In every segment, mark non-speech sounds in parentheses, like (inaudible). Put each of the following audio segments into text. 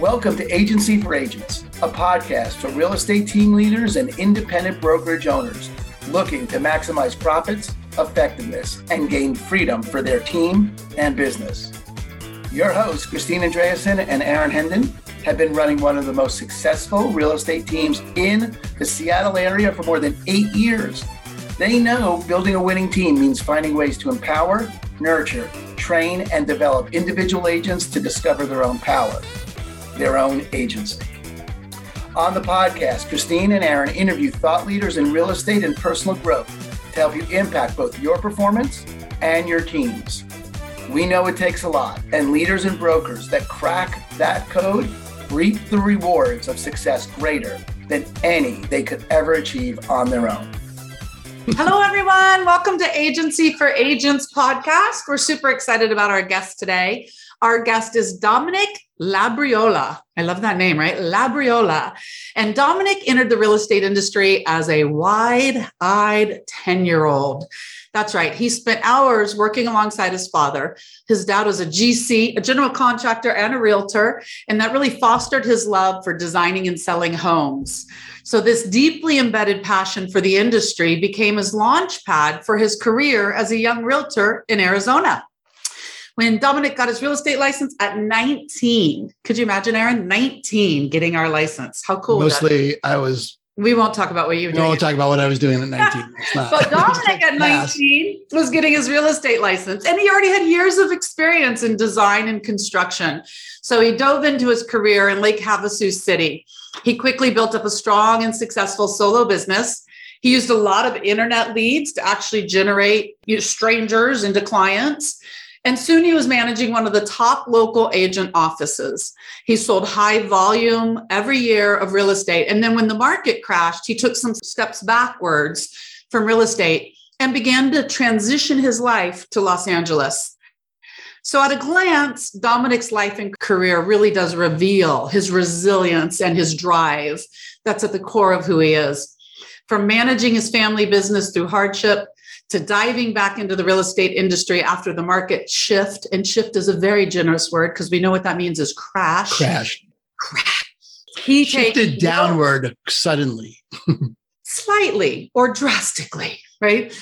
Welcome to Agency for Agents, a podcast for real estate team leaders and independent brokerage owners looking to maximize profits, effectiveness, and gain freedom for their team and business. Your hosts, Christine Andreasen and Aaron Hendon, have been running one of the most successful real estate teams in the Seattle area for more than eight years. They know building a winning team means finding ways to empower, nurture, train, and develop individual agents to discover their own power, their own agency. On the podcast, Christine and Aaron interview thought leaders in real estate and personal growth to help you impact both your performance and your teams. We know it takes a lot, and leaders and brokers that crack that code reap the rewards of success greater than any they could ever achieve on their own. Hello, everyone. Welcome to Agency for Agents podcast. We're super excited about our guest today. Our guest is Dominic Labriola. I love that name, right? Labriola. And Dominic entered the real estate industry as a wide eyed 10 year old. That's right. He spent hours working alongside his father. His dad was a GC, a general contractor, and a realtor, and that really fostered his love for designing and selling homes. So, this deeply embedded passion for the industry became his launch pad for his career as a young realtor in Arizona. When Dominic got his real estate license at 19, could you imagine, Aaron? 19 getting our license. How cool Mostly, I was we won't talk about what you were doing. We won't talk about what I was doing at (laughs) 19. But Dominic at (laughs) 19 was getting his real estate license and he already had years of experience in design and construction. So he dove into his career in Lake Havasu City. He quickly built up a strong and successful solo business. He used a lot of internet leads to actually generate strangers into clients. And soon he was managing one of the top local agent offices. He sold high volume every year of real estate. And then when the market crashed, he took some steps backwards from real estate and began to transition his life to Los Angeles. So, at a glance, Dominic's life and career really does reveal his resilience and his drive. That's at the core of who he is. From managing his family business through hardship to diving back into the real estate industry after the market shift. And shift is a very generous word because we know what that means is crash. Crash. Crash. He Shifted takes downward suddenly. (laughs) slightly or drastically, right?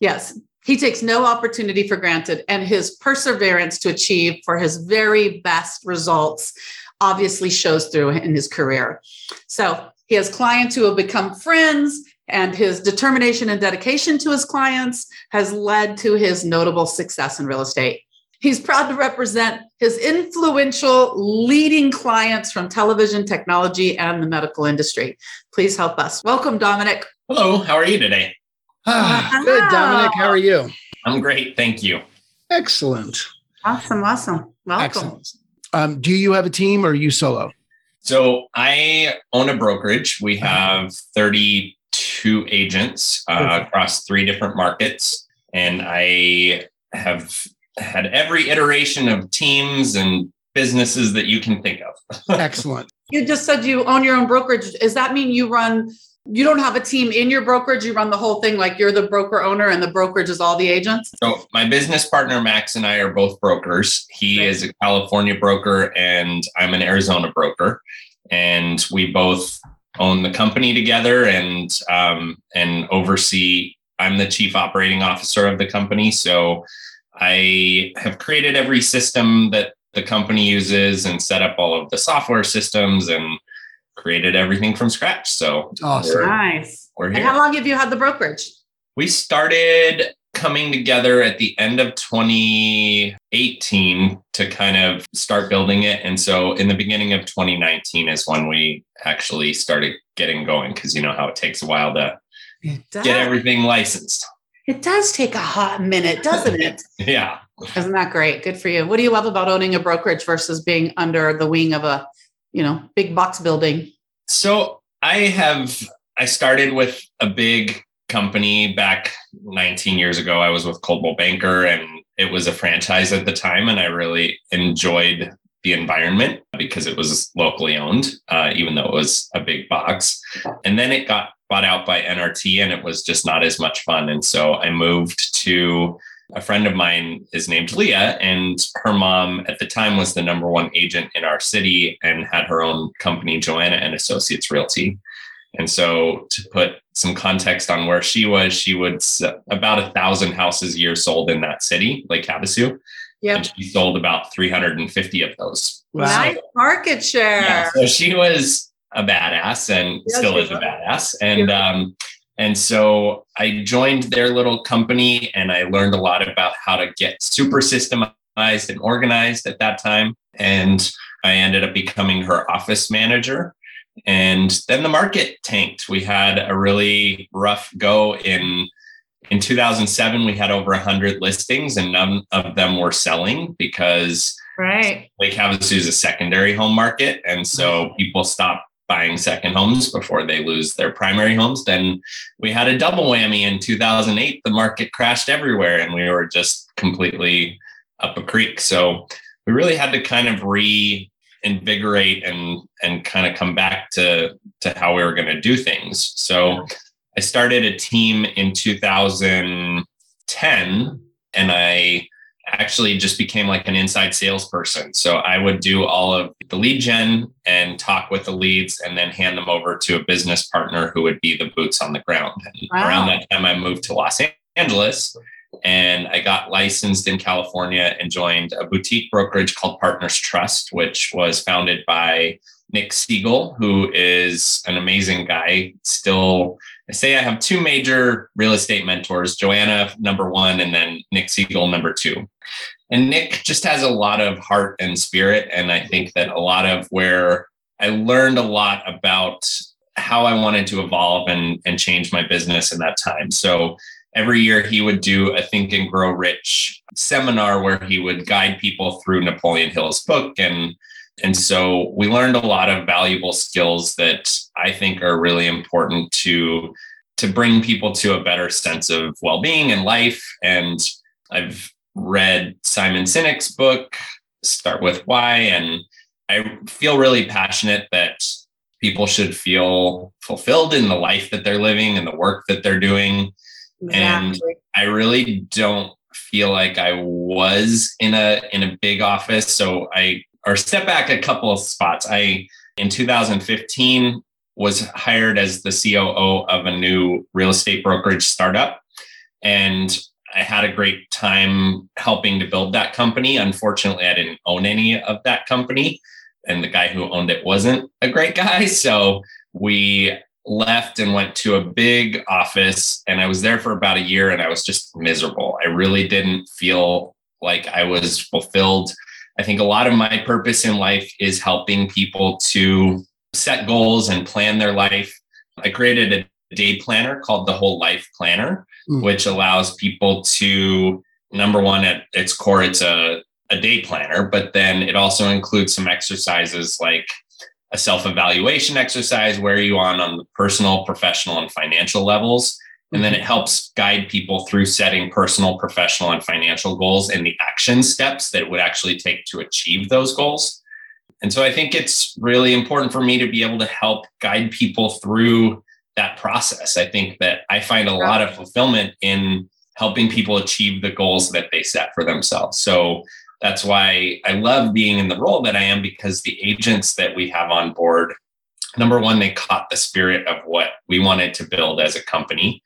Yes. He takes no opportunity for granted, and his perseverance to achieve for his very best results obviously shows through in his career. So he has clients who have become friends, and his determination and dedication to his clients has led to his notable success in real estate. He's proud to represent his influential leading clients from television, technology, and the medical industry. Please help us. Welcome, Dominic. Hello, how are you today? Ah, good, Dominic. How are you? I'm great, thank you. Excellent. Awesome, awesome. Welcome. Excellent. Um, do you have a team or are you solo? So I own a brokerage. We have 32 agents uh, across three different markets, and I have had every iteration of teams and businesses that you can think of. (laughs) Excellent. You just said you own your own brokerage. Does that mean you run? You don't have a team in your brokerage. You run the whole thing like you're the broker owner, and the brokerage is all the agents. So my business partner Max and I are both brokers. He Right. is a California broker, and I'm an Arizona broker, and we both own the company together and um, and oversee. I'm the chief operating officer of the company, so I have created every system that the company uses and set up all of the software systems and created everything from scratch. So Awesome. We're- Nice. we're And here. how long have you had the brokerage? We started coming together at the end of 2018 to kind of start building it. And so in the beginning of 2019 is when we actually started getting going because you know how it takes a while to get everything licensed. It does take a hot minute, doesn't it? (laughs) Yeah. Isn't that great? Good for you. What do you love about owning a brokerage versus being under the wing of a, you know, big box building? So I have, I started with a big company back 19 years ago. I was with Coldwell Banker and it was a franchise at the time. And I really enjoyed the environment because it was locally owned, uh, even though it was a big box. And then it got bought out by NRT and it was just not as much fun. And so I moved to a friend of mine is named Leah, and her mom at the time was the number one agent in our city and had her own company, Joanna and Associates Realty. And so, to put some context on where she was, she would about a thousand houses a year sold in that city, Lake Havasu. Yeah. And she sold about 350 of those. Wow. Nice market share. Yeah, so she was a badass and yes, still is a badass. And um, and so I joined their little company and I learned a lot about how to get super systemized and organized at that time. And I ended up becoming her office manager. And then the market tanked. We had a really rough go in in 2007 we had over 100 listings and none of them were selling because right lake havasu is a secondary home market and so people stop buying second homes before they lose their primary homes. Then we had a double whammy in 2008. The market crashed everywhere and we were just completely up a creek. So we really had to kind of reinvigorate and and kind of come back to to how we were going to do things. So I started a team in 2010 and I actually just became like an inside salesperson. So I would do all of the lead gen and talk with the leads and then hand them over to a business partner who would be the boots on the ground. And wow. around that time, I moved to Los Angeles and I got licensed in California and joined a boutique brokerage called Partners Trust, which was founded by Nick Segal, who is an amazing guy, still I say I have two major real estate mentors, Joanna, number one, and then Nick Segal, number two. And Nick just has a lot of heart and spirit. And I think that a lot of where I learned a lot about how I wanted to evolve and, and change my business in that time. So every year he would do a Think and Grow Rich seminar where he would guide people through Napoleon Hill's book and and so we learned a lot of valuable skills that I think are really important to to bring people to a better sense of well-being and life. And I've read Simon Sinek's book, Start with Why, and I feel really passionate that people should feel fulfilled in the life that they're living and the work that they're doing. Exactly. And I really don't feel like I was in a in a big office. So I or step back a couple of spots. I in 2015 was hired as the COO of a new real estate brokerage startup and I had a great time helping to build that company. Unfortunately, I didn't own any of that company and the guy who owned it wasn't a great guy, so we left and went to a big office and I was there for about a year and I was just miserable. I really didn't feel like I was fulfilled I think a lot of my purpose in life is helping people to set goals and plan their life. I created a day planner called the Whole Life Planner, mm. which allows people to, number one, at its core, it's a, a day planner, but then it also includes some exercises like a self evaluation exercise. Where are you on on the personal, professional, and financial levels? And then it mm-hmm. helps guide people through setting personal, professional, and financial goals and the action steps that it would actually take to achieve those goals. And so I think it's really important for me to be able to help guide people through that process. I think that I find a lot of fulfillment in helping people achieve the goals that they set for themselves. So that's why I love being in the role that I am because the agents that we have on board number one, they caught the spirit of what we wanted to build as a company.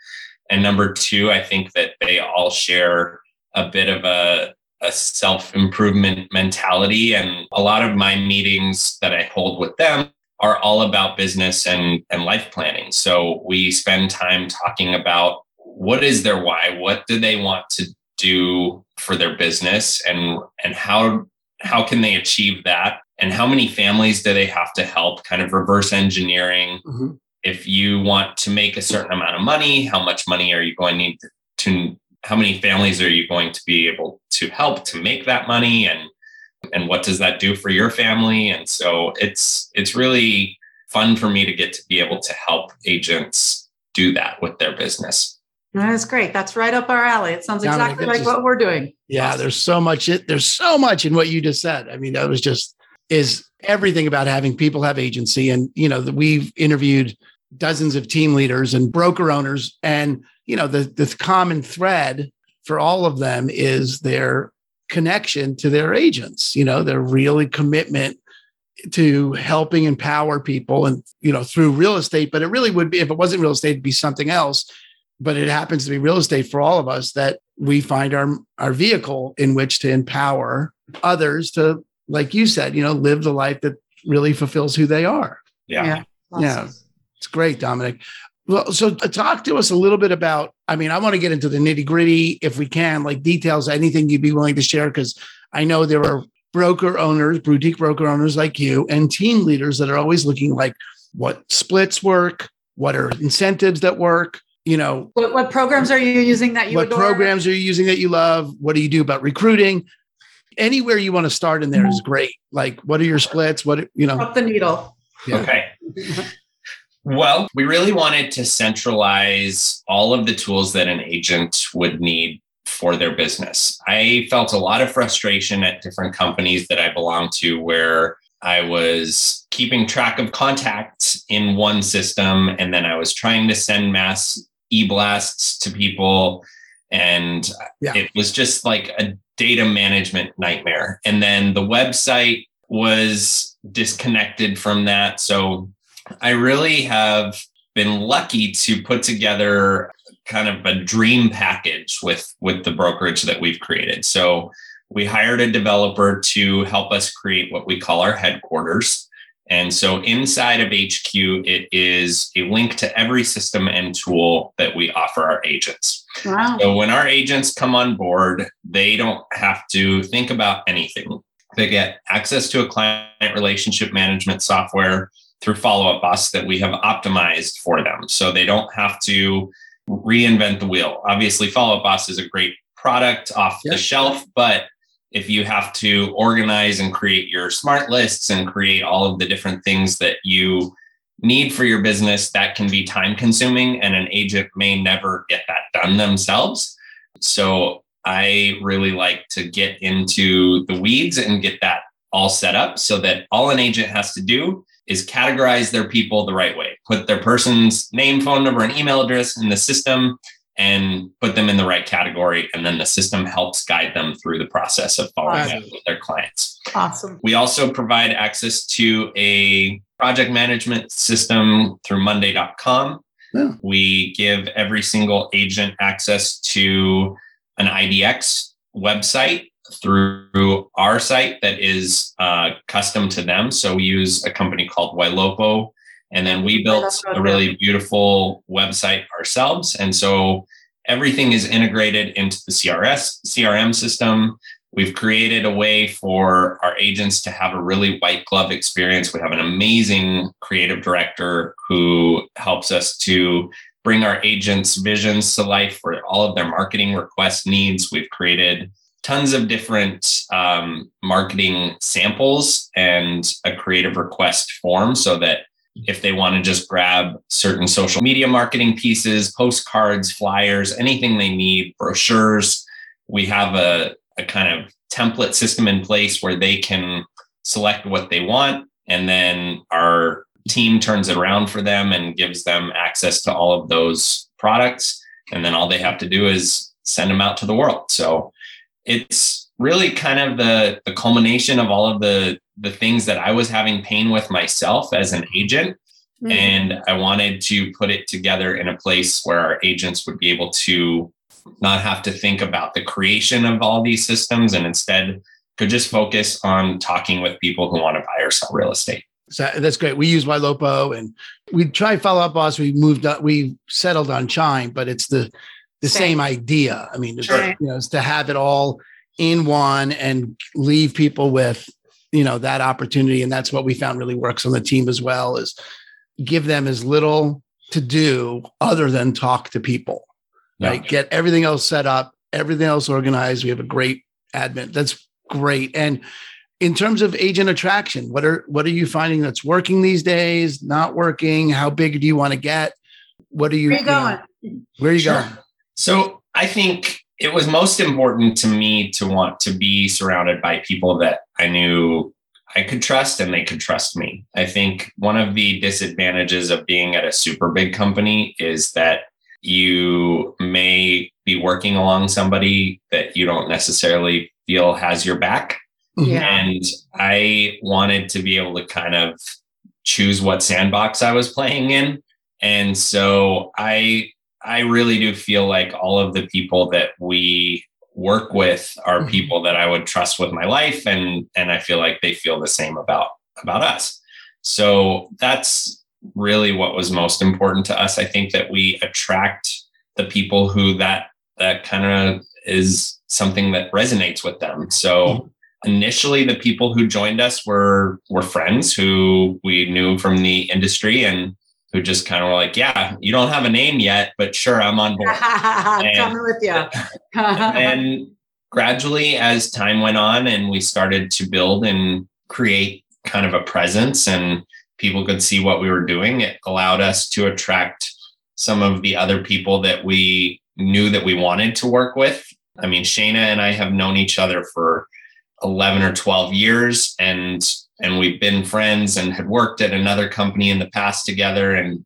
And number two, I think that they all share a bit of a, a self improvement mentality. And a lot of my meetings that I hold with them are all about business and, and life planning. So we spend time talking about what is their why? What do they want to do for their business? And, and how, how can they achieve that? and how many families do they have to help kind of reverse engineering mm-hmm. if you want to make a certain amount of money how much money are you going to need to, to how many families are you going to be able to help to make that money and and what does that do for your family and so it's it's really fun for me to get to be able to help agents do that with their business that's great. That's right up our alley. It sounds exactly like just, what we're doing. Yeah, awesome. there's so much. There's so much in what you just said. I mean, that was just is everything about having people have agency. And, you know, we've interviewed dozens of team leaders and broker owners. And, you know, the, the common thread for all of them is their connection to their agents, you know, their really commitment to helping empower people and, you know, through real estate. But it really would be, if it wasn't real estate, it'd be something else. But it happens to be real estate for all of us that we find our, our vehicle in which to empower others to, like you said, you know, live the life that really fulfills who they are. Yeah. Yeah. Awesome. yeah. It's great, Dominic. Well, so uh, talk to us a little bit about. I mean, I want to get into the nitty gritty if we can, like details, anything you'd be willing to share, because I know there are broker owners, boutique broker owners like you, and team leaders that are always looking like what splits work, what are incentives that work. You know, what, what programs are you using that you? What adore? programs are you using that you love? What do you do about recruiting? Anywhere you want to start in there is mm-hmm. great. Like, what are your splits? What you know? Up the needle. Yeah. Okay. Well, we really wanted to centralize all of the tools that an agent would need for their business. I felt a lot of frustration at different companies that I belonged to where I was keeping track of contacts in one system and then I was trying to send mass e-blasts to people and yeah. it was just like a data management nightmare. And then the website was disconnected from that. So I really have been lucky to put together kind of a dream package with with the brokerage that we've created. So we hired a developer to help us create what we call our headquarters. And so inside of HQ, it is a link to every system and tool that we offer our agents. Wow. So when our agents come on board, they don't have to think about anything. They get access to a client relationship management software through Follow Up Boss that we have optimized for them. So they don't have to reinvent the wheel. Obviously, Follow Up Boss is a great product off yep. the shelf, but if you have to organize and create your smart lists and create all of the different things that you need for your business, that can be time consuming and an agent may never get that done themselves. So I really like to get into the weeds and get that all set up so that all an agent has to do is categorize their people the right way, put their person's name, phone number, and email address in the system and put them in the right category. And then the system helps guide them through the process of following awesome. up with their clients. Awesome. We also provide access to a project management system through monday.com. Yeah. We give every single agent access to an IDX website through our site that is uh, custom to them. So we use a company called Ylopo, and then we built a really beautiful website ourselves. And so everything is integrated into the CRS CRM system. We've created a way for our agents to have a really white glove experience. We have an amazing creative director who helps us to bring our agents' visions to life for all of their marketing request needs. We've created tons of different um, marketing samples and a creative request form so that if they want to just grab certain social media marketing pieces, postcards, flyers, anything they need, brochures, we have a, a kind of template system in place where they can select what they want. And then our team turns it around for them and gives them access to all of those products. And then all they have to do is send them out to the world. So it's really kind of the the culmination of all of the the things that I was having pain with myself as an agent. Mm-hmm. And I wanted to put it together in a place where our agents would be able to not have to think about the creation of all these systems and instead could just focus on talking with people who want to buy or sell real estate. So that's great. We use Ylopo and we try follow up boss. We moved up, we settled on Chime, but it's the the same, same idea. I mean, sure. you know, is to have it all in one and leave people with, you know, that opportunity. And that's what we found really works on the team as well is give them as little to do other than talk to people, yeah. right? Get everything else set up, everything else organized. We have a great admin. That's great. And in terms of agent attraction, what are what are you finding that's working these days? Not working? How big do you want to get? What are you? Where are you going? know, where are you sure. going? So I think it was most important to me to want to be surrounded by people that I knew I could trust and they could trust me. I think one of the disadvantages of being at a super big company is that You may be working along somebody that you don't necessarily feel has your back. Mm-hmm. Yeah. And I wanted to be able to kind of choose what sandbox I was playing in. And so I I really do feel like all of the people that we work with are mm-hmm. people that I would trust with my life and and I feel like they feel the same about about us. So that's really what was most important to us. I think that we attract the people who that that kind of is something that resonates with them. So mm-hmm. initially the people who joined us were were friends who we knew from the industry and who just kind of were like, yeah, you don't have a name yet, but sure, I'm on board. (laughs) I'm coming with you. and gradually, as time went on and we started to build and create kind of a presence and people could see what we were doing, it allowed us to attract some of the other people that we knew that we wanted to work with. I mean, Shana and I have known each other for 11 or 12 years and and we've been friends and had worked at another company in the past together and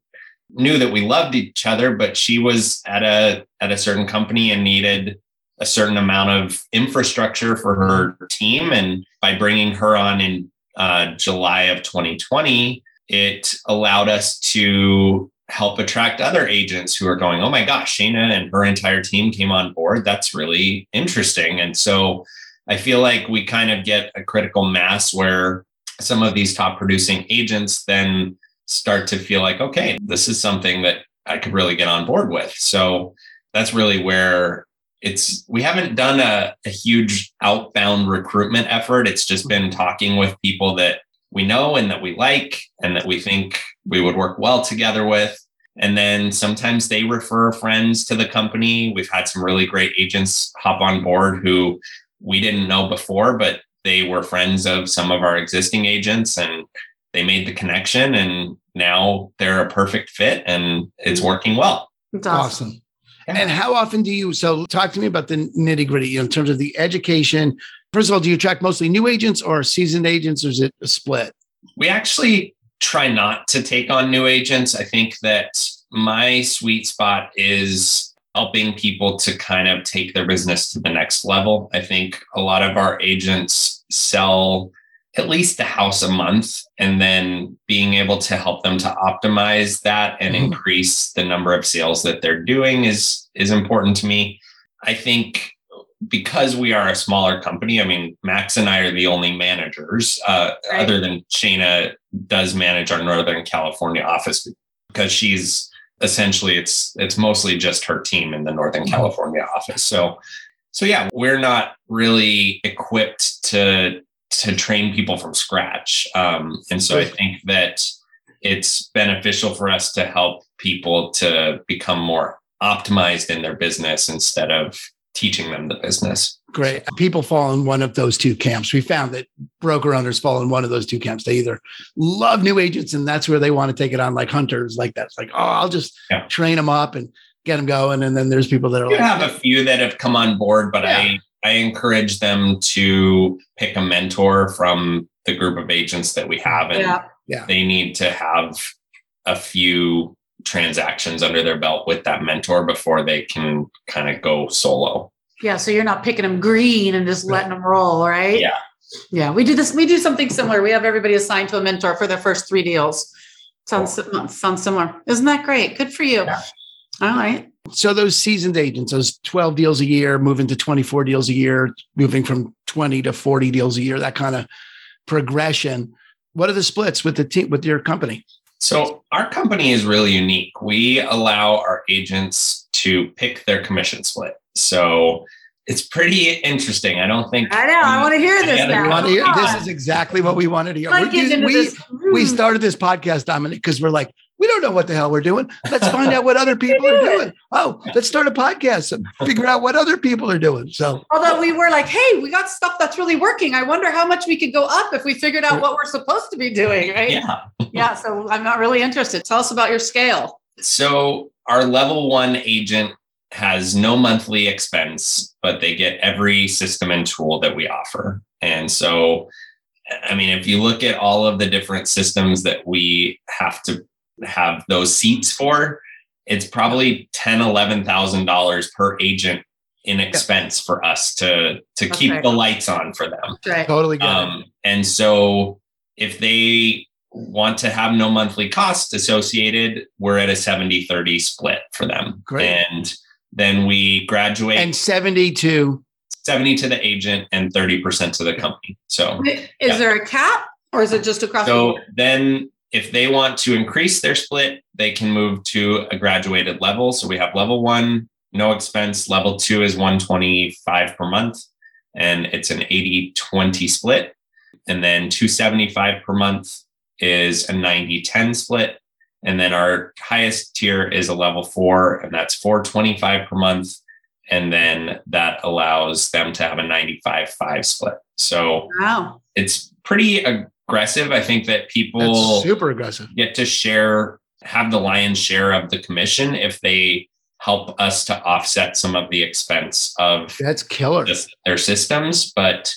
knew that we loved each other but she was at a at a certain company and needed a certain amount of infrastructure for her team. And by bringing her on in uh, july of 2020 it allowed us to help attract other agents who are going oh my gosh shayna and her entire team came on board. That's really interesting. And so i feel like we kind of get a critical mass where some of these top producing agents then start to feel like, okay, this is something that I could really get on board with. So that's really where it's we haven't done a, a, huge outbound recruitment effort. It's just been talking with people that we know and that we like and that we think we would work well together with. And then sometimes they refer friends to the company. We've had some really great agents hop on board who we didn't know before, but they were friends of some of our existing agents and they made the connection and now they're a perfect fit and it's mm. working well. That's awesome. awesome. And how often do you so talk to me about the nitty gritty you know, in terms of the education? First of all, do you attract mostly new agents or seasoned agents, or is it a split? We actually try not to take on new agents. I think that my sweet spot is helping people to kind of take their business to the next level. I think a lot of our agents sell at least a house a month and then being able to help them to optimize that and mm-hmm. increase the number of sales that they're doing is is important to me. I think because we are a smaller company, I mean, Max and I are the only managers, uh, right. other than Shayna does manage our Northern California office because she's essentially it's it's mostly just her team in the Northern mm-hmm. California office. So so yeah, we're not really equipped to to train people from scratch. Um, and so I think that it's beneficial for us to help people to become more optimized in their business instead of teaching them the business. Great. People fall in one of those two camps. We found that broker owners fall in one of those two camps. They either love new agents and that's where they want to take it on, like hunters, like that. It's like, oh, I'll just yeah. train them up and get them going. And then there's people that are you like, have a few that have come on board, but yeah. I I encourage them to pick a mentor from the group of agents that we have, and yeah. Yeah. they need to have a few transactions under their belt with that mentor before they can kind of go solo. Yeah. So you're not picking them green and just letting them roll, right? Yeah. Yeah. We do this. We do something similar. We have everybody assigned to a mentor for their first three deals. Sounds cool. sounds similar. Isn't that great? Good for you. Yeah. All right. So those seasoned agents, those 12 deals a year, moving to 24 deals a year, moving from 20 to 40 deals a year, that kind of progression. What are the splits with the team with your company? So our company is really unique. We allow our agents to pick their commission split. So it's pretty interesting. I don't think I know. I want to hear this now. Hear, this is exactly what we wanted to hear. We, we, we started this podcast, Dominic, because we're like, we don't know what the hell we're doing. Let's (laughs) find out what other people are doing. Oh, let's start a podcast and figure out what other people are doing. So, although we were like, hey, we got stuff that's really working. I wonder how much we could go up if we figured out what we're supposed to be doing. Right. Yeah. yeah. So I'm not really interested. Tell us about your scale. So our level one agent has no monthly expense, but they get every system and tool that we offer. And so, I mean, if you look at all of the different systems that we have to have those seats for it's probably ten, eleven thousand dollars per agent in expense for us to to keep the lights on for them. Right. Totally good. Um, and so if they want to have no monthly costs associated, we're at a 70 30 split for them. Great. And then we graduate. And 70 to 70 to the agent and 30% to the company. So is yeah. there a cap or is it just across so the then if they want to increase their split, they can move to a graduated level. So we have level one, no expense. Level two is 125 per month, and it's an 80 20 split. And then 275 per month is a 90 10 split. And then our highest tier is a level four, and that's 425 per month. And then that allows them to have a 95 5 split. So wow. it's pretty aggressive. I think that people that's super aggressive get to share, have the lion's share of the commission if they help us to offset some of the expense of that's killer their systems. But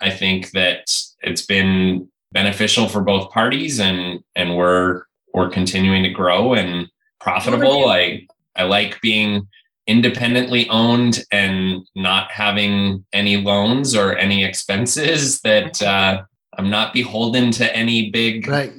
I think that it's been beneficial for both parties and and we're we're continuing to grow and profitable. I I like being independently owned and not having any loans or any expenses (laughs) that uh, I'm not beholden to any big right.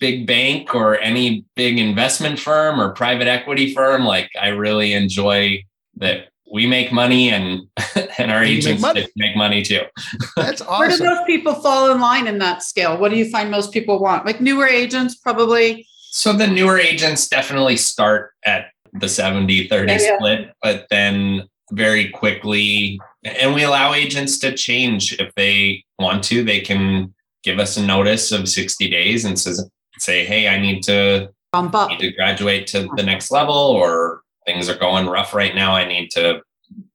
big bank or any big investment firm or private equity firm. Like I really enjoy that we make money and (laughs) and our and agents make money. make money too. (laughs) That's awesome. Where do most people fall in line in that scale? What do you find most people want? Like newer agents, probably. So the newer agents definitely start at the 70 30 yeah, yeah. split, but then very quickly, and we allow agents to change if they want to. They can give us a notice of 60 days and says, say, hey, I need to, Bump up. need to graduate to the next level or things are going rough right now. I need to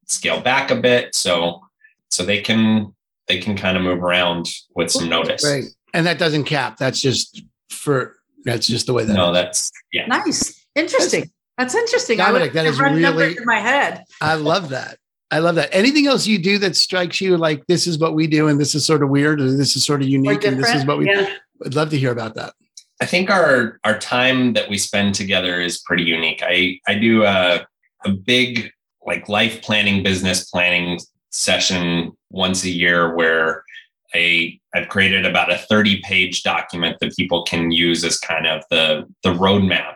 scale back a bit. So so they can they can kind of move around with some notice. Right. And that doesn't cap. That's just for that's just the way that No, that's yeah. Nice. Interesting. That's, that's interesting. Dominic, that is really in my head. I love that. I love that. Anything else you do that strikes you like this is what we do and this is sort of weird or this is sort of unique and this is what we yeah. I'd love to hear about that. I think our our time that we spend together is pretty unique. I I do a a big like life planning, business planning session once a year where I I've created about a 30 page document that people can use as kind of the the roadmap.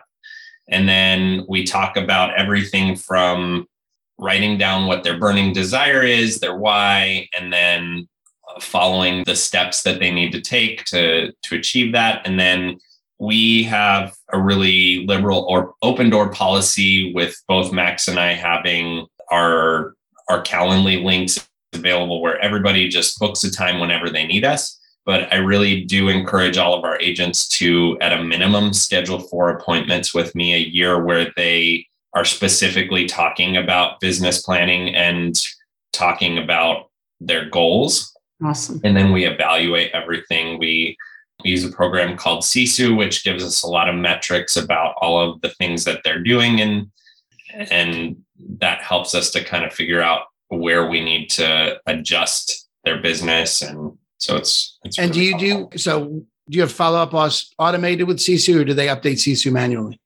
And then we talk about everything from writing down what their burning desire is, their why, and then uh, following the steps that they need to take to to achieve that and then we have a really liberal or open door policy with both Max and I having our our Calendly links available where everybody just books a time whenever they need us. But I really do encourage all of our agents to, at a minimum, schedule four appointments with me a year where they are specifically talking about business planning and talking about their goals. Awesome. And then we evaluate everything. We we use a program called Sisu, which gives us a lot of metrics about all of the things that they're doing, and and that helps us to kind of figure out where we need to adjust their business. And so it's, it's and really do you helpful. do so? Do you have follow up boss automated with Sisu, or do they update Sisu manually?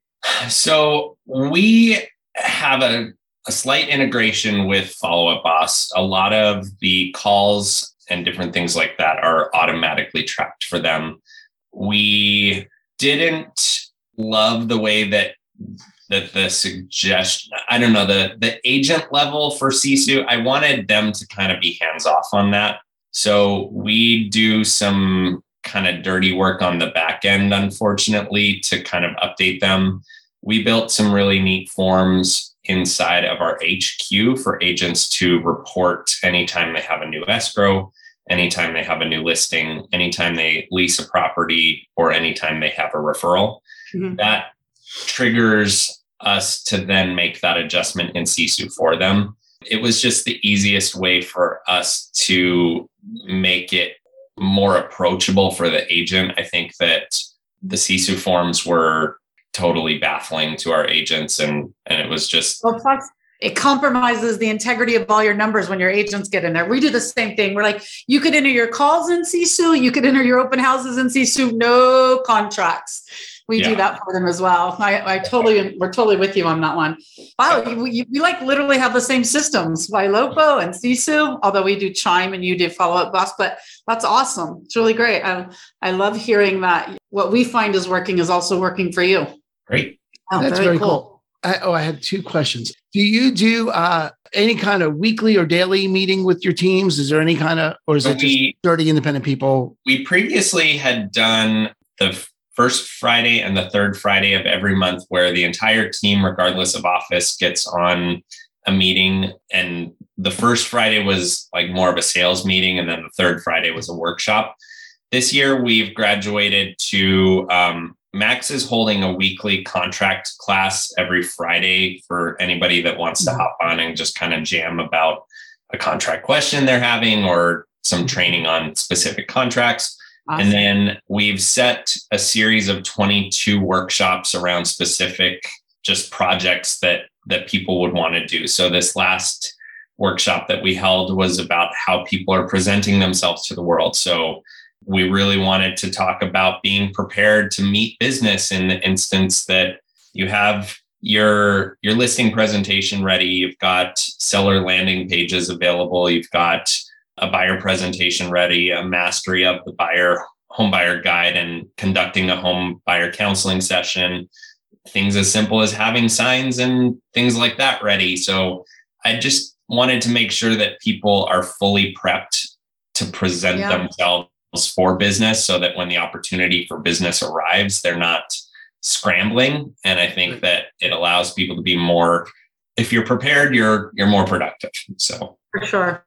So we have a, a slight integration with Follow Up Boss. A lot of the calls and different things like that are automatically tracked for them we didn't love the way that that the suggestion i don't know the the agent level for sisu i wanted them to kind of be hands off on that so we do some kind of dirty work on the back end unfortunately to kind of update them we built some really neat forms inside of our hq for agents to report anytime they have a new escrow anytime they have a new listing, anytime they lease a property, or anytime they have a referral. Mm-hmm. That triggers us to then make that adjustment in Sisu for them. It was just the easiest way for us to make it more approachable for the agent. I think that the Sisu forms were totally baffling to our agents and and it was just well, plus it compromises the integrity of all your numbers when your agents get in there. We do the same thing. We're like, you could enter your calls in Sisu, you could enter your open houses in Sisu, no contracts. We yeah. do that for them as well. I, I totally, we're totally with you on that one. Wow, we, we like literally have the same systems, Ylopo and Sisu, although we do Chime and you do Follow Up Boss, but that's awesome. It's really great. I, I love hearing that what we find is working is also working for you. Great. Oh, that's very, very cool. cool. I, oh, I had two questions. Do you do uh, any kind of weekly or daily meeting with your teams? Is there any kind of, or is so it we, just 30 independent people? We previously had done the first Friday and the third Friday of every month, where the entire team, regardless of office, gets on a meeting. And the first Friday was like more of a sales meeting, and then the third Friday was a workshop. This year, we've graduated to um, Max is holding a weekly contract class every Friday for anybody that wants to mm-hmm. hop on and just kind of jam about a contract question they're having or some training on specific contracts. Awesome. And then we've set a series of 22 workshops around specific just projects that that people would want to do. So this last workshop that we held was about how people are presenting themselves to the world. So we really wanted to talk about being prepared to meet business in the instance that you have your your listing presentation ready you've got seller landing pages available you've got a buyer presentation ready a mastery of the buyer home buyer guide and conducting a home buyer counseling session things as simple as having signs and things like that ready so i just wanted to make sure that people are fully prepped to present yeah. themselves for business so that when the opportunity for business arrives, they're not scrambling. And I think that it allows people to be more, if you're prepared, you're you're more productive. So for sure.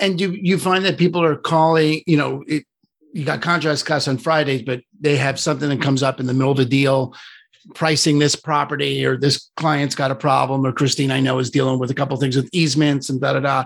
And you you find that people are calling, you know, it, you got contracts class on Fridays, but they have something that comes up in the middle of the deal, pricing this property, or this client's got a problem, or Christine I know is dealing with a couple things with easements and da da da.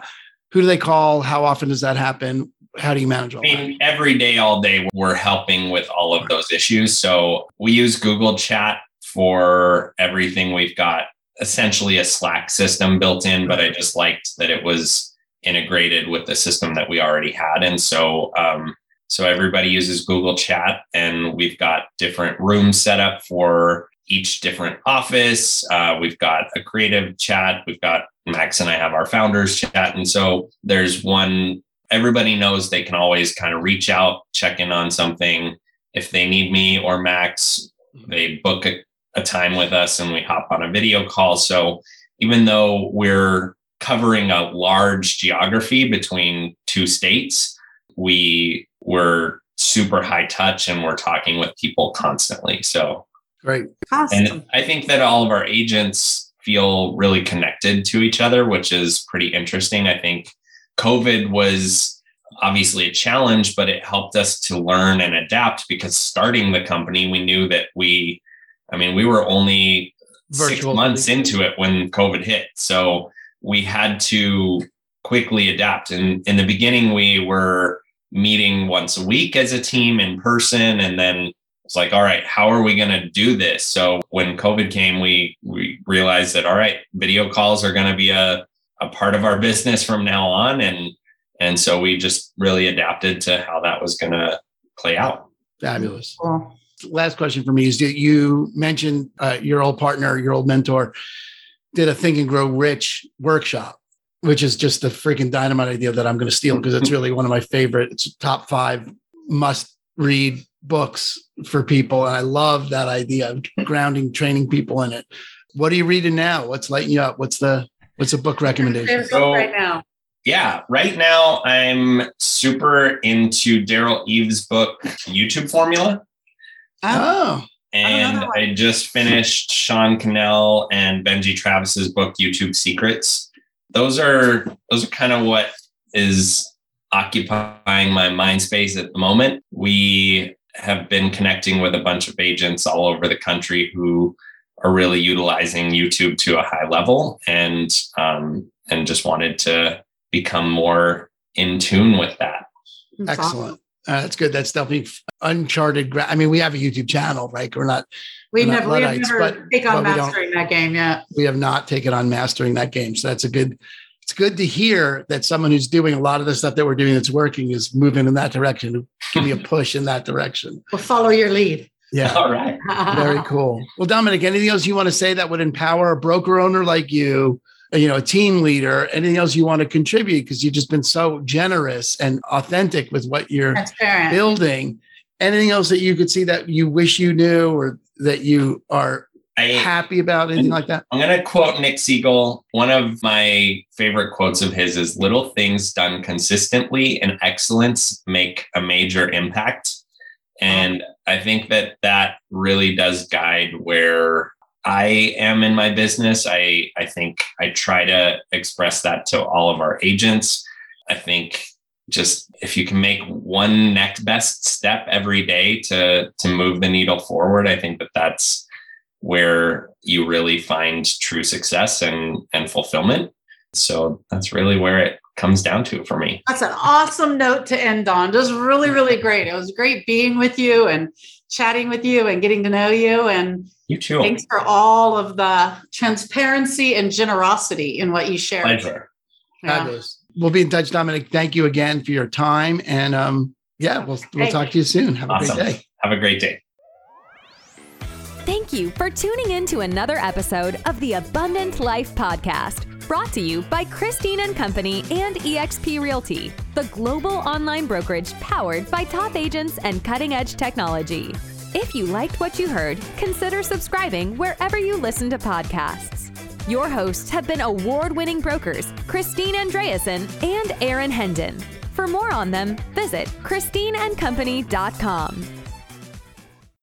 Who do they call? How often does that happen? how do you manage all I mean, that? Every day, all day, we're helping with all of those issues. So we use Google Chat for everything. We've got essentially a Slack system built in, but I just liked that it was integrated with the system that we already had. And so, um, so everybody uses Google Chat, and we've got different rooms set up for each different office. Uh, we've got a creative chat. We've got Max and I have our founders chat. And so there's one everybody knows they can always kind of reach out, check in on something. If they need me or Max, they book a, a time with us and we hop on a video call. So even though we're covering a large geography between two states, we were super high touch and we're talking with people constantly. So great. Awesome. And I think that all of our agents feel really connected to each other, which is pretty interesting. I think COVID was obviously a challenge, but it helped us to learn and adapt because starting the company, we knew that we, I mean, we were only Virtual. six months into it when COVID hit. So we had to quickly adapt. And in the beginning, we were meeting once a week as a team in person. And then it's like, all right, how are we going to do this? So when COVID came, we, we realized that, all right, video calls are going to be a, a part of our business from now on and and so we just really adapted to how that was going to play out fabulous well, last question for me is you mentioned uh, your old partner your old mentor did a think and grow rich workshop which is just a freaking dynamite idea that i'm going to steal because it's mm-hmm. really one of my favorite it's top five must read books for people and i love that idea of mm-hmm. grounding training people in it what are you reading now what's lighting you up what's the What's a book recommendation? So, right now. Yeah, right now I'm super into Derral Eves' book, YouTube Formula. Oh. And I, I, just finished Sean Cannell and Benji Travis's book, YouTube Secrets. Those are those are kind of what is occupying my mind space at the moment. We have been connecting with a bunch of agents all over the country who are really utilizing YouTube to a high level and um, and just wanted to become more in tune with that. Excellent. Uh, that's good. That's definitely uncharted. Gra- I mean, we have a YouTube channel, right? We're not. We never, we have never but, take on mastering that game yet. We have not taken on mastering that game. So that's a good. It's good to hear that someone who's doing a lot of the stuff that we're doing that's working is moving in that direction. Give me a push in that direction. (laughs) We'll follow your lead. Yeah. All right. (laughs) Very cool. Well, Dominic, anything else you want to say that would empower a broker owner like you, you know, a team leader, anything else you want to contribute? Because you've just been so generous and authentic with what you're building. Anything else that you could see that you wish you knew or that you are I, happy about anything like that? I'm going to quote Nick Segal. One of my favorite quotes of his is little things done consistently and excellence make a major impact. And I think that that really does guide where I am in my business. I, I think I try to express that to all of our agents. I think just if you can make one next best step every day to to move the needle forward, I think that that's where you really find true success and and fulfillment. So that's really where it comes down to for me. That's an awesome note to end on. Just really, really great. It was great being with you and chatting with you and getting to know you. And you too. Thanks for all of the transparency and generosity in what you shared. Pleasure. Yeah. We'll be in touch, Dominic. Thank you again for your time. And um, yeah, we'll we'll talk to you soon. Have awesome. a great day. Have a great day. Thank you for tuning in to another episode of the Abundant Life Podcast, brought to you by Christine and Company and eXp Realty, the global online brokerage powered by top agents and cutting edge technology. If you liked what you heard, consider subscribing wherever you listen to podcasts. Your hosts have been award winning brokers Christine Andreasen and Aaron Hendon. For more on them, visit ChristineandCompany.com.